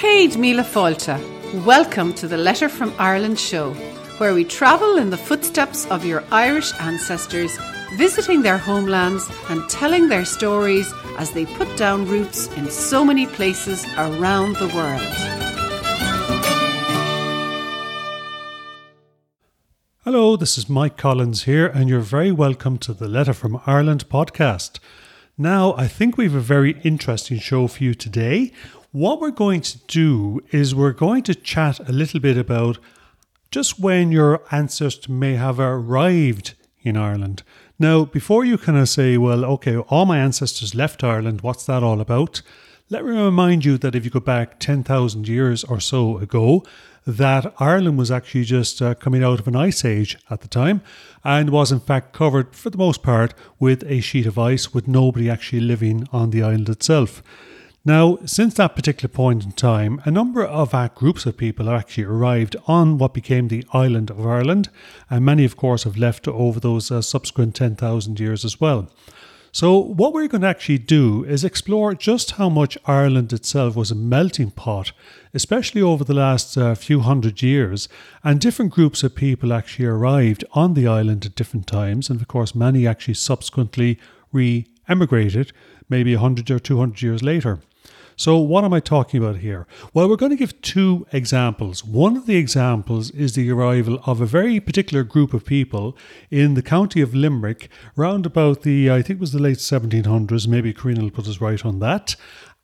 Céad Míle Fáilte. Welcome to the Letter from Ireland show, where we travel in the footsteps of your Irish ancestors, visiting their homelands and telling their stories as they put down roots in so many places around the world. Hello, this is Mike Collins here, and you're very welcome to the Letter from Ireland podcast. Now, I think we have a very interesting show for you today. What we're going to do is we're going to chat a little bit about just when your ancestors may have arrived in Ireland. Now, before you kind of say, well, okay, all my ancestors left Ireland, what's that all about? Let me remind you that if you go back 10,000 years or so ago, that Ireland was actually just uh, coming out of an ice age at the time and was in fact covered for the most part with a sheet of ice with nobody actually living on the island itself. Now, since that particular point in time, a number of groups of people have actually arrived on what became the island of Ireland, and many, of course, have left over those uh, subsequent 10,000 years as well. So, what we're going to actually do is explore just how much Ireland itself was a melting pot, especially over the last uh, few hundred years, and different groups of people actually arrived on the island at different times, and of course, many actually subsequently re emigrated, maybe 100 or 200 years later. So, what am I talking about here? Well, we're going to give two examples. One of the examples is the arrival of a very particular group of people in the county of Limerick, round about the, I think it was the late 1700s. Maybe Karina will put us right on that.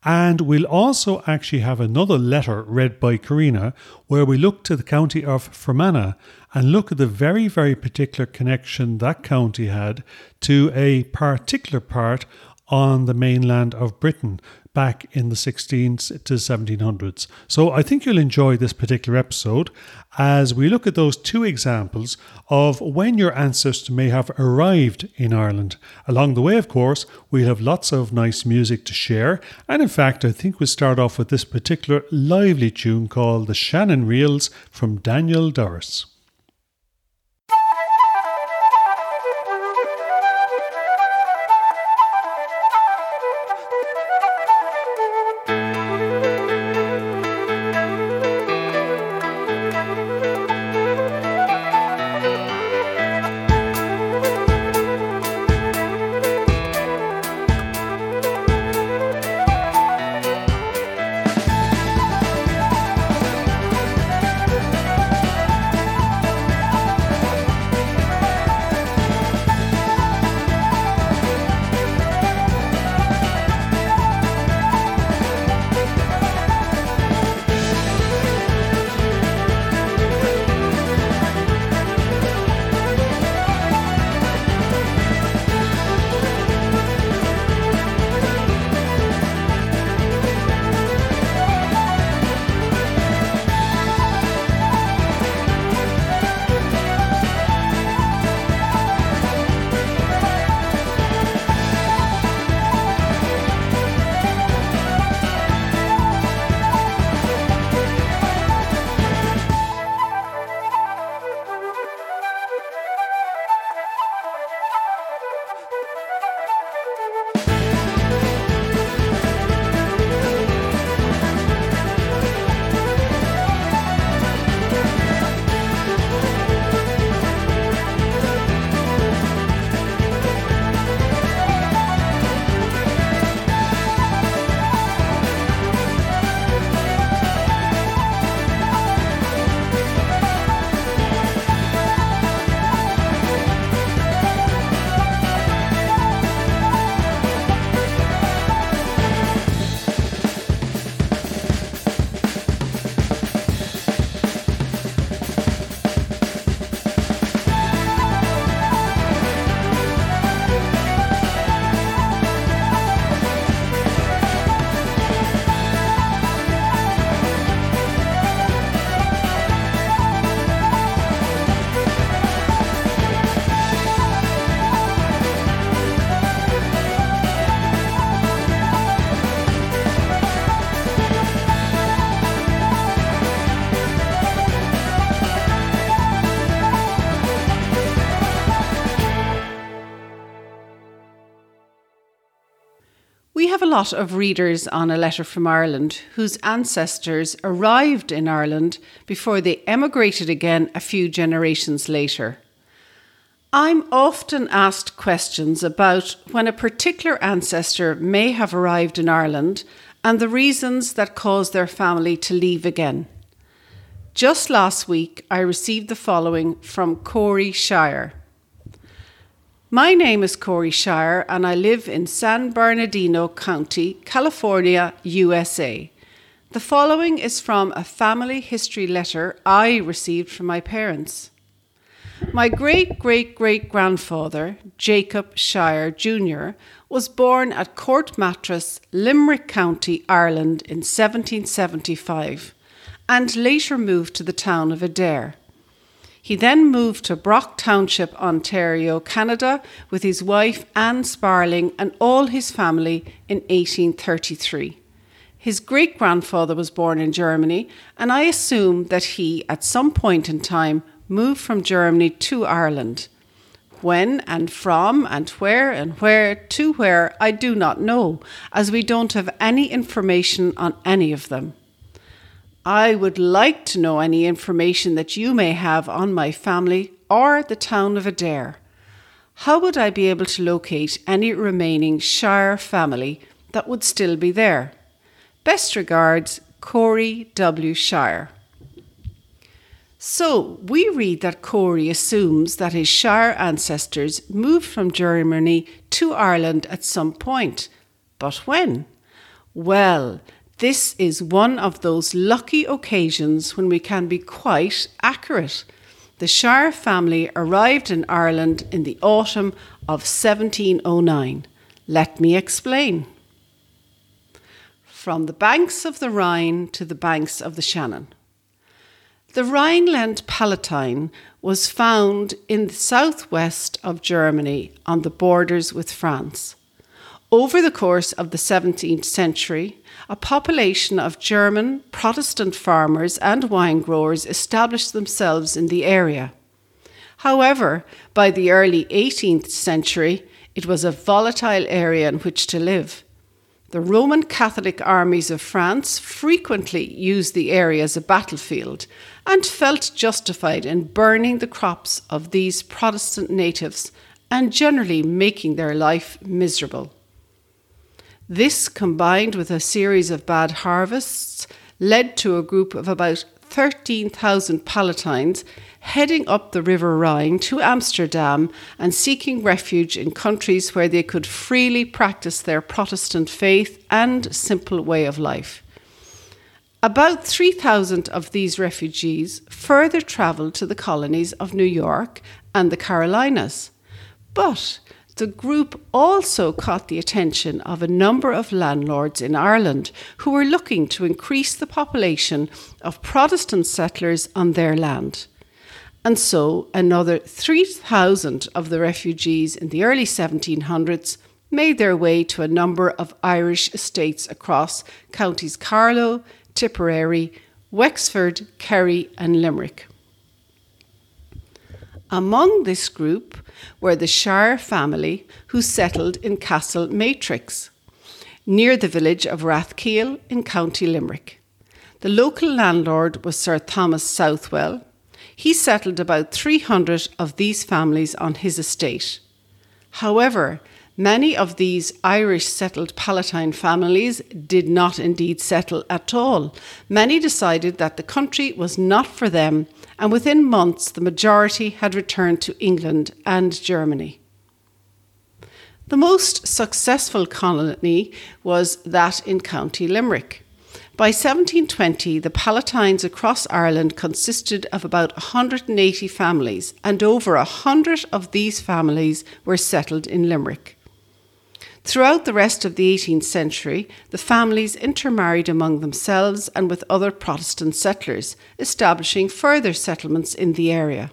And we'll also actually have another letter read by Karina where we look to the county of Fermanagh and look at the very, very particular connection that county had to a particular part on the mainland of Britain back in the 16th to 1700s. So I think you'll enjoy this particular episode as we look at those two examples of when your ancestors may have arrived in Ireland. Along the way, of course, we'll have lots of nice music to share. And in fact, I think we'll start off with this particular lively tune called The Shannon Reels from Daniel Doris. Lot of readers on A Letter from Ireland whose ancestors arrived in Ireland before they emigrated again a few generations later. I'm often asked questions about when a particular ancestor may have arrived in Ireland and the reasons that caused their family to leave again. Just last week, I received the following from Corey Shire. My name is Corey Shire and I live in San Bernardino County, California, USA. The following is from a family history letter I received from my parents. My great great great grandfather, Jacob Shire Jr., was born at Courtmatrice, Limerick County, Ireland in 1775 and later moved to the town of Adare. He then moved to Brock Township, Ontario, Canada, with his wife Anne Sparling and all his family in 1833. His great grandfather was born in Germany, and I assume that he, at some point in time, moved from Germany to Ireland. When and from and where and where to where, I do not know, as we don't have any information on any of them. I would like to know any information that you may have on my family or the town of Adare. How would I be able to locate any remaining Shire family that would still be there? Best regards, Corey W. Shire. So we read that Corey assumes that his Shire ancestors moved from Germany to Ireland at some point. But when? Well, this is one of those lucky occasions when we can be quite accurate. The Shire family arrived in Ireland in the autumn of 1709. Let me explain. From the banks of the Rhine to the banks of the Shannon. The Rhineland Palatinate was found in the southwest of Germany on the borders with France. Over the course of the 17th century, a population of German Protestant farmers and wine growers established themselves in the area. However, by the early 18th century, it was a volatile area in which to live. The Roman Catholic armies of France frequently used the area as a battlefield and felt justified in burning the crops of these Protestant natives and generally making their life miserable. This, combined with a series of bad harvests, led to a group of about 13,000 Palatines heading up the River Rhine to Amsterdam and seeking refuge in countries where they could freely practice their Protestant faith and simple way of life. About 3,000 of these refugees further travelled to the colonies of New York and the Carolinas. But the group also caught the attention of a number of landlords in Ireland who were looking to increase the population of Protestant settlers on their land. And so another 3,000 of the refugees in the early 1700s made their way to a number of Irish estates across counties Carlow, Tipperary, Wexford, Kerry, and Limerick. Among this group were the Shire family who settled in Castle Matrix, near the village of Rathkeale in County Limerick. The local landlord was Sir Thomas Southwell. He settled about 300 of these families on his estate. However, many of these Irish settled Palatine families did not indeed settle at all. Many decided that the country was not for them and within months the majority had returned to England and Germany. The most successful colony was that in County Limerick. By 1720, the Palatines across Ireland consisted of about 180 families, and over a hundred of these families were settled in Limerick. Throughout the rest of the 18th century, the families intermarried among themselves and with other Protestant settlers, establishing further settlements in the area.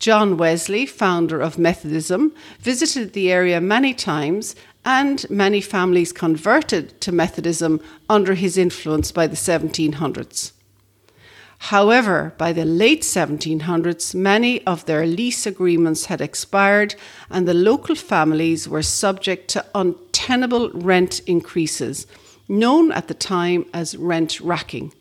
John Wesley, founder of Methodism, visited the area many times, and many families converted to Methodism under his influence by the 1700s. However, by the late 1700s, many of their lease agreements had expired and the local families were subject to untenable rent increases, known at the time as rent racking.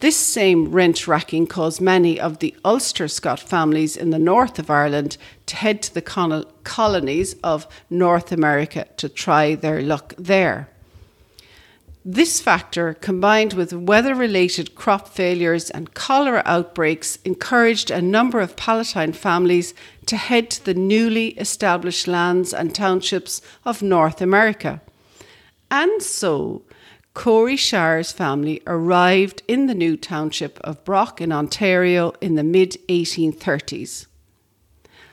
This same rent racking caused many of the Ulster Scot families in the north of Ireland to head to the colonies of North America to try their luck there. This factor, combined with weather related crop failures and cholera outbreaks, encouraged a number of Palatine families to head to the newly established lands and townships of North America. And so, Corey Shire's family arrived in the new township of Brock in Ontario in the mid 1830s.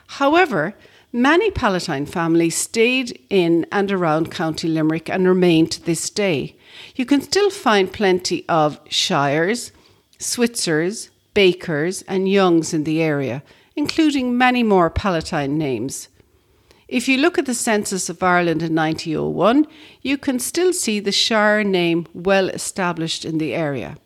However, many Palatine families stayed in and around County Limerick and remain to this day. You can still find plenty of Shires, Switzers, Bakers, and Youngs in the area, including many more Palatine names. If you look at the census of Ireland in 1901, you can still see the Shire name well established in the area.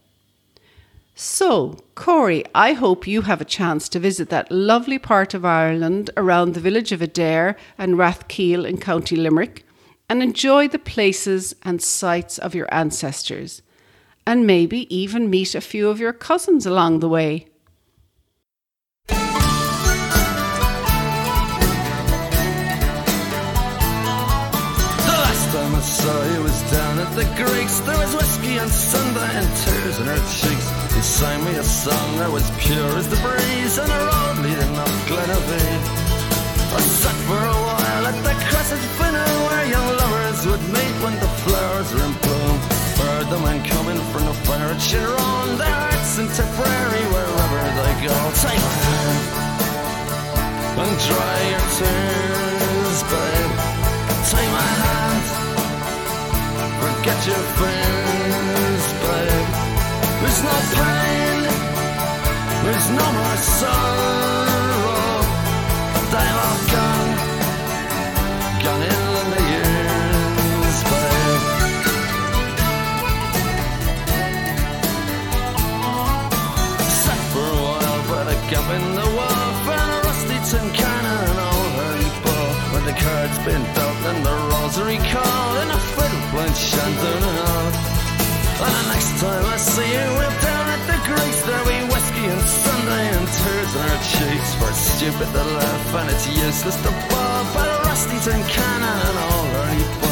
So, Corey, I hope you have a chance to visit that lovely part of Ireland around the village of Adare and Rathkeale in County Limerick and enjoy the places and sights of your ancestors, and maybe even meet a few of your cousins along the way. Down at the Greeks. There was whiskey and Sunday and tears in her cheeks. He sang me a song that was pure as the breeze on a road leading up Glenavee. I sat for a while at the Crescent Finner where young lovers would meet when the flowers were in bloom. Heard the men coming from the fire at Shinrone, their hearts in Tipperary wherever they go. Take hand and dry your tears, forget your friends, babe. There's no pain, there's no more sorrow. They've all gone, gone in the years, babe. Sat for a while by the gap in the wall, found a rusty tin can and an old hurley ball. When the cards been dealt and the rosary call and a blind chandelier. And the next time I see you, we're down at the Greeks. There'll be whiskey and Sunday and tears in our cheeks. For it's stupid to laugh and it's useless to bob. But a rusty tin cannon and all our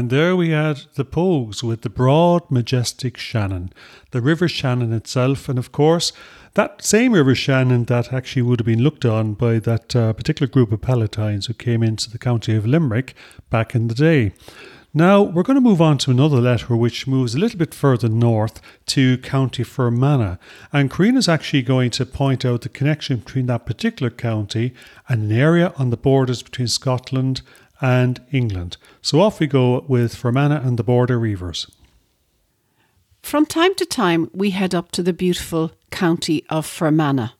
And there we had the Pogues with the broad, majestic Shannon, the River Shannon itself, and of course, that same River Shannon that actually would have been looked on by that uh, particular group of Palatines who came into the county of Limerick back in the day. Now, we're going to move on to another letter which moves a little bit further north to County Fermanagh. And is actually going to point out the connection between that particular county and an area on the borders between Scotland and England. So off we go with Fermanagh and the Border Reivers. From time to time, we head up to the beautiful county of Fermanagh.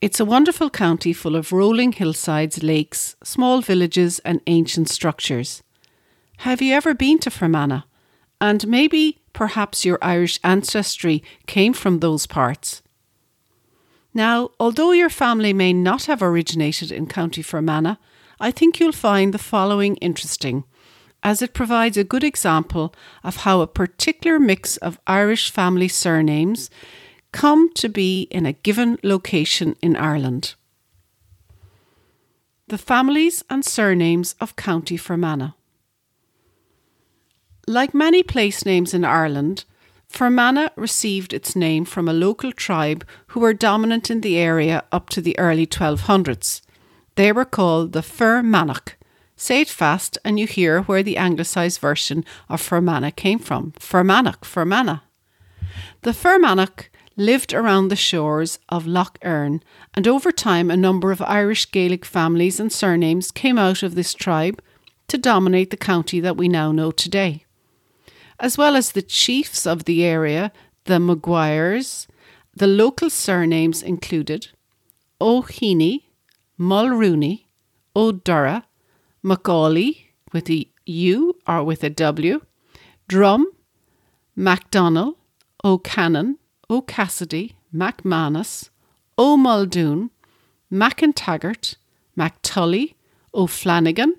It's a wonderful county full of rolling hillsides, lakes, small villages, and ancient structures. Have you ever been to Fermanagh? And maybe, perhaps, your Irish ancestry came from those parts. Now, although your family may not have originated in County Fermanagh, I think you'll find the following interesting, as it provides a good example of how a particular mix of Irish family surnames come to be in a given location in Ireland. The families and surnames of County Fermanagh. Like many place names in Ireland, Fermanagh received its name from a local tribe who were dominant in the area up to the early 1200s. They were called the Fermanagh. Say it fast and you hear where the anglicised version of Fermanagh came from. Fermanagh, Fermanagh. The Fermanagh lived around the shores of Loch Erne, and over time a number of Irish Gaelic families and surnames came out of this tribe to dominate the county that we now know today as well as the chiefs of the area, the Maguires. The local surnames included O'Heaney, Mulrooney, O'Durra, Macaulay with a U or with a W, Drum, MacDonnell, O'Cannon, O'Cassidy, MacManus, O'Muldoon, MacIntaggart, MacTully, O'Flanagan,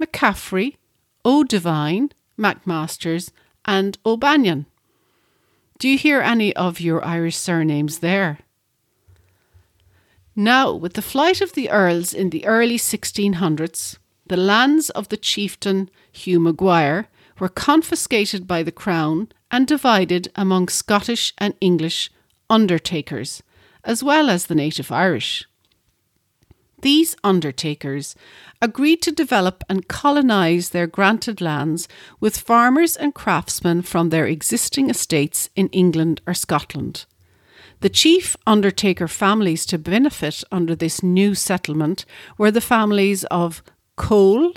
McCaffrey, O'Devine, MacMasters, and O'Banion. Do you hear any of your Irish surnames there? Now, with the flight of the Earls in the early 1600s, the lands of the chieftain Hugh Maguire were confiscated by the Crown and divided among Scottish and English undertakers, as well as the native Irish. These undertakers agreed to develop and colonise their granted lands with farmers and craftsmen from their existing estates in England or Scotland. The chief undertaker families to benefit under this new settlement were the families of Cole,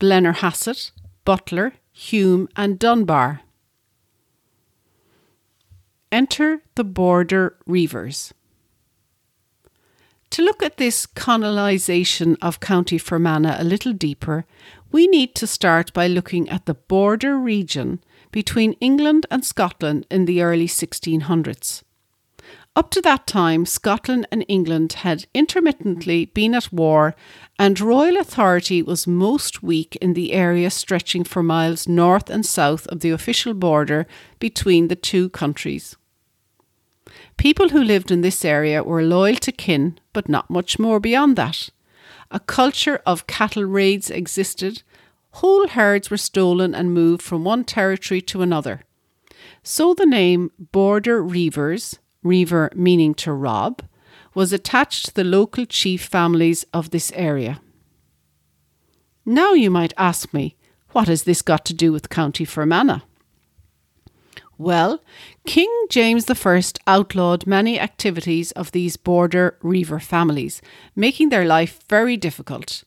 Blennerhassett, Butler, Hume, and Dunbar. Enter the border reivers. To look at this colonisation of County Fermanagh a little deeper, we need to start by looking at the border region between England and Scotland in the early 1600s. Up to that time, Scotland and England had intermittently been at war, and royal authority was most weak in the area stretching for miles north and south of the official border between the two countries. People who lived in this area were loyal to kin, but not much more beyond that. A culture of cattle raids existed. Whole herds were stolen and moved from one territory to another. So the name Border Reivers, Reiver meaning to rob, was attached to the local chief families of this area. Now you might ask me, what has this got to do with County Fermanagh? Well, King James I outlawed many activities of these border reiver families, making their life very difficult.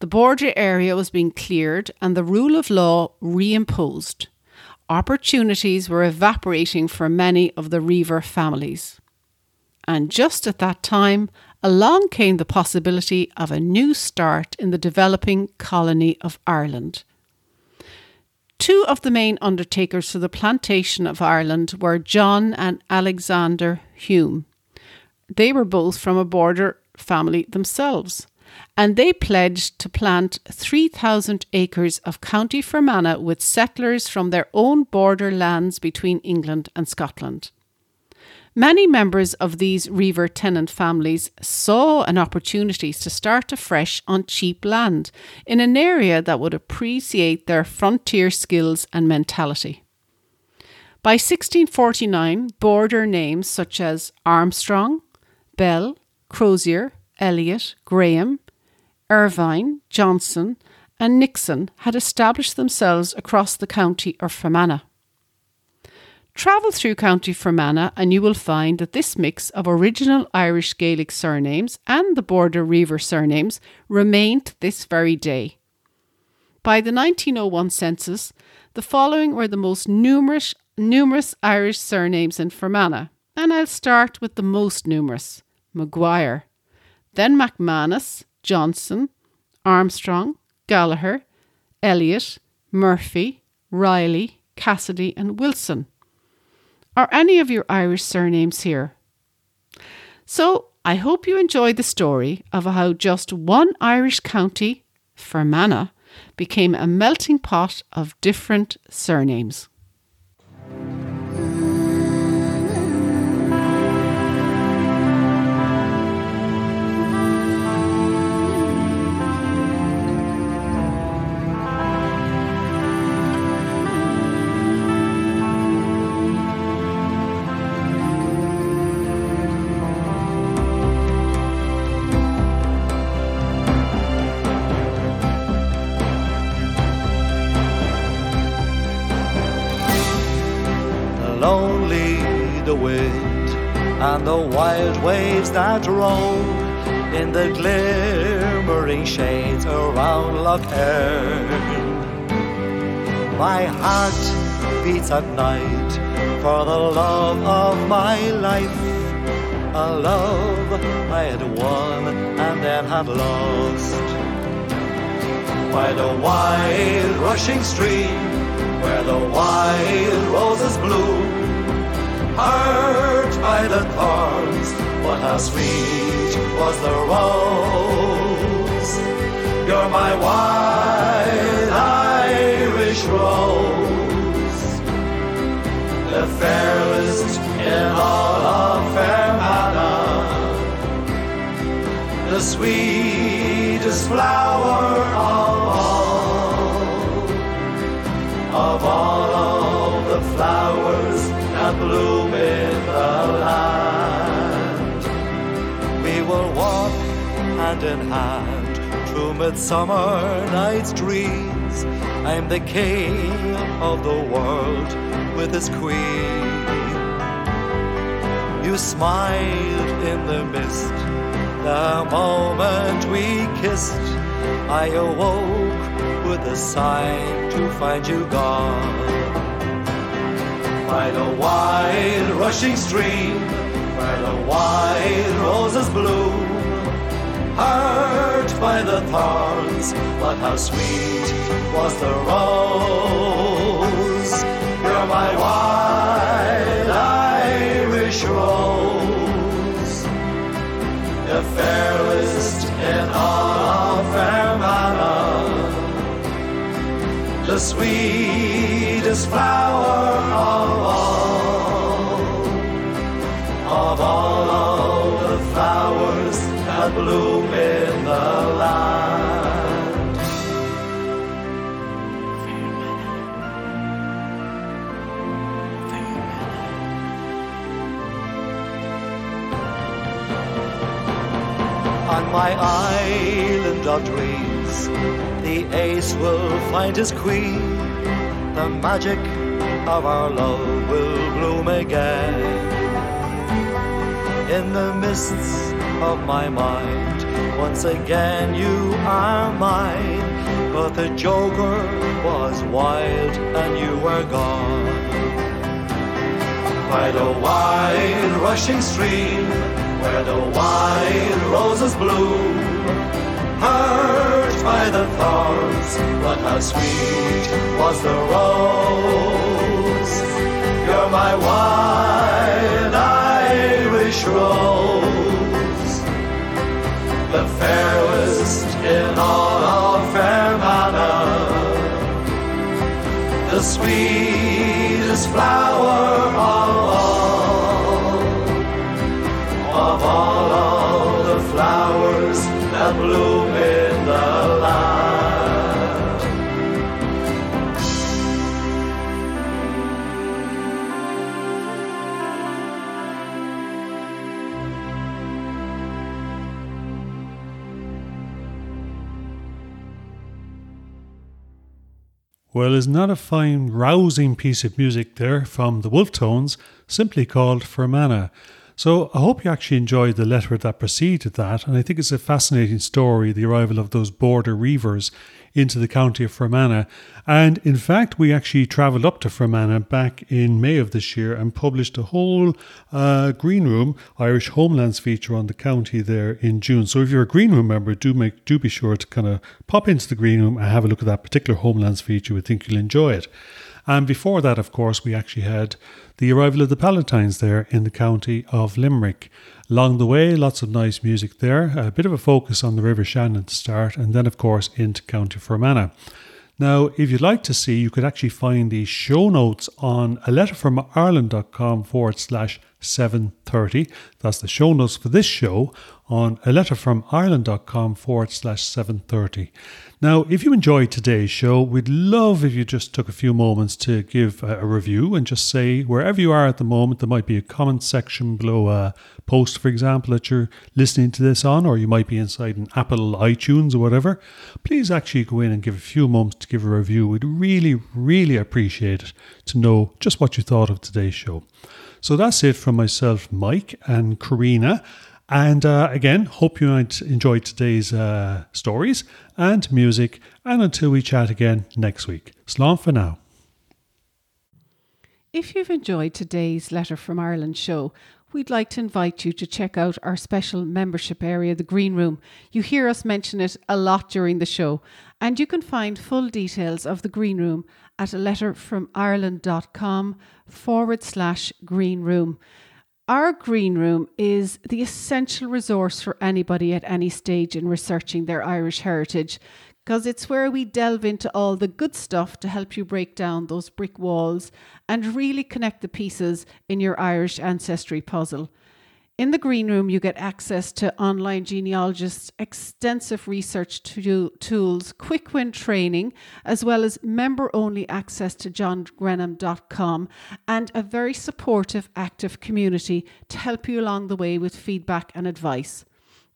The border area was being cleared and the rule of law reimposed. Opportunities were evaporating for many of the reiver families. And just at that time, along came the possibility of a new start in the developing colony of Ireland. Two of the main undertakers for the plantation of Ireland were John and Alexander Hume. They were both from a border family themselves, and they pledged to plant 3,000 acres of County Fermanagh with settlers from their own border lands between England and Scotland. Many members of these Reiver tenant families saw an opportunity to start afresh on cheap land in an area that would appreciate their frontier skills and mentality. By 1649, border names such as Armstrong, Bell, Crozier, Elliot, Graham, Irvine, Johnson, and Nixon had established themselves across the county of Fermanagh. Travel through County Fermanagh and you will find that this mix of original Irish Gaelic surnames and the Border Reiver surnames remain to this very day. By the 1901 census, the following were the most numerous, numerous Irish surnames in Fermanagh, and I'll start with the most numerous Maguire. Then McManus, Johnson, Armstrong, Gallagher, Elliott, Murphy, Riley, Cassidy, and Wilson. Are any of your Irish surnames here? So I hope you enjoyed the story of how just one Irish county, Fermanagh, became a melting pot of different surnames. Waves that roll in the glimmering shades around Loch Erne. My heart beats at night for the love of my life, a love I had won and then had lost. By the wild rushing stream where the wild roses bloom, hurt by the thorns, but how sweet was the rose. You're my wild Irish rose, the fairest in all of Fermanagh, the sweetest flower of all, of all of the flowers that bloom hand in hand through midsummer night's dreams. I'm the king of the world with his queen. You smiled in the mist the moment we kissed. I awoke with a sign to find you gone by the wide rushing stream where the wild roses bloom. Hurt by the thorns, but how sweet was the rose. You're my wild Irish rose, the fairest in all of Fermanagh the sweetest flower of all, of all of the flowers that bloom On my island of dreams, the ace will find his queen. The magic of our love will bloom again. In the mists of my mind, once again you are mine. But the joker was wild and you were gone. By the wide rushing stream, where the wild roses bloom, hurt by the thorns, but how sweet was the rose. You're my wild Irish rose, the fairest in all of Fermanagh, the sweetest flower of all, Well, is not a fine, rousing piece of music there from the Wolfe Tones, simply called Fermanagh. So I hope you actually enjoyed the letter that preceded that, and I think it's a fascinating story the arrival of those border reivers into the county of Fermanagh. And in fact, we actually travelled up to Fermanagh back in May of this year and published a whole uh, Green Room Irish Homelands feature on the county there in June. So if you're a Green Room member, do make do be sure to kind of pop into the Green Room and have a look at that particular Homelands feature. We think you'll enjoy it. And before that, of course, we actually had the arrival of the Palatines there in the county of Limerick. Along the way, lots of nice music there, a bit of a focus on the River Shannon to start, and then, of course, into County Fermanagh. Now, if you'd like to see, you could actually find the show notes on a letter from Ireland.com forward slash 730. That's the show notes for this show on a letter from Ireland.com forward slash 730. Now, if you enjoyed today's show, we'd love if you just took a few moments to give a, review and just say wherever you are at the moment, there might be a comment section below a post, for example, that you're listening to this on, or you might be inside an Apple iTunes or whatever. Please actually go in and give a few moments to give a review. We'd really, really appreciate it to know just what you thought of today's show. So that's it from myself, Mike, and Karina. And uh, again, hope you enjoyed today's uh, stories and music. And until we chat again next week, slán for now. If you've enjoyed today's Letter from Ireland show, we'd like to invite you to check out our special membership area, the Green Room. You hear us mention it a lot during the show, and you can find full details of the Green Room at a letterfromireland.com forward slash green room. Our green room is the essential resource for anybody at any stage in researching their Irish heritage because it's where we delve into all the good stuff to help you break down those brick walls and really connect the pieces in your Irish ancestry puzzle. In the green room, you get access to online genealogists' extensive research to- tools, quick win training, as well as member only access to johngrenham.com and a very supportive, active community to help you along the way with feedback and advice.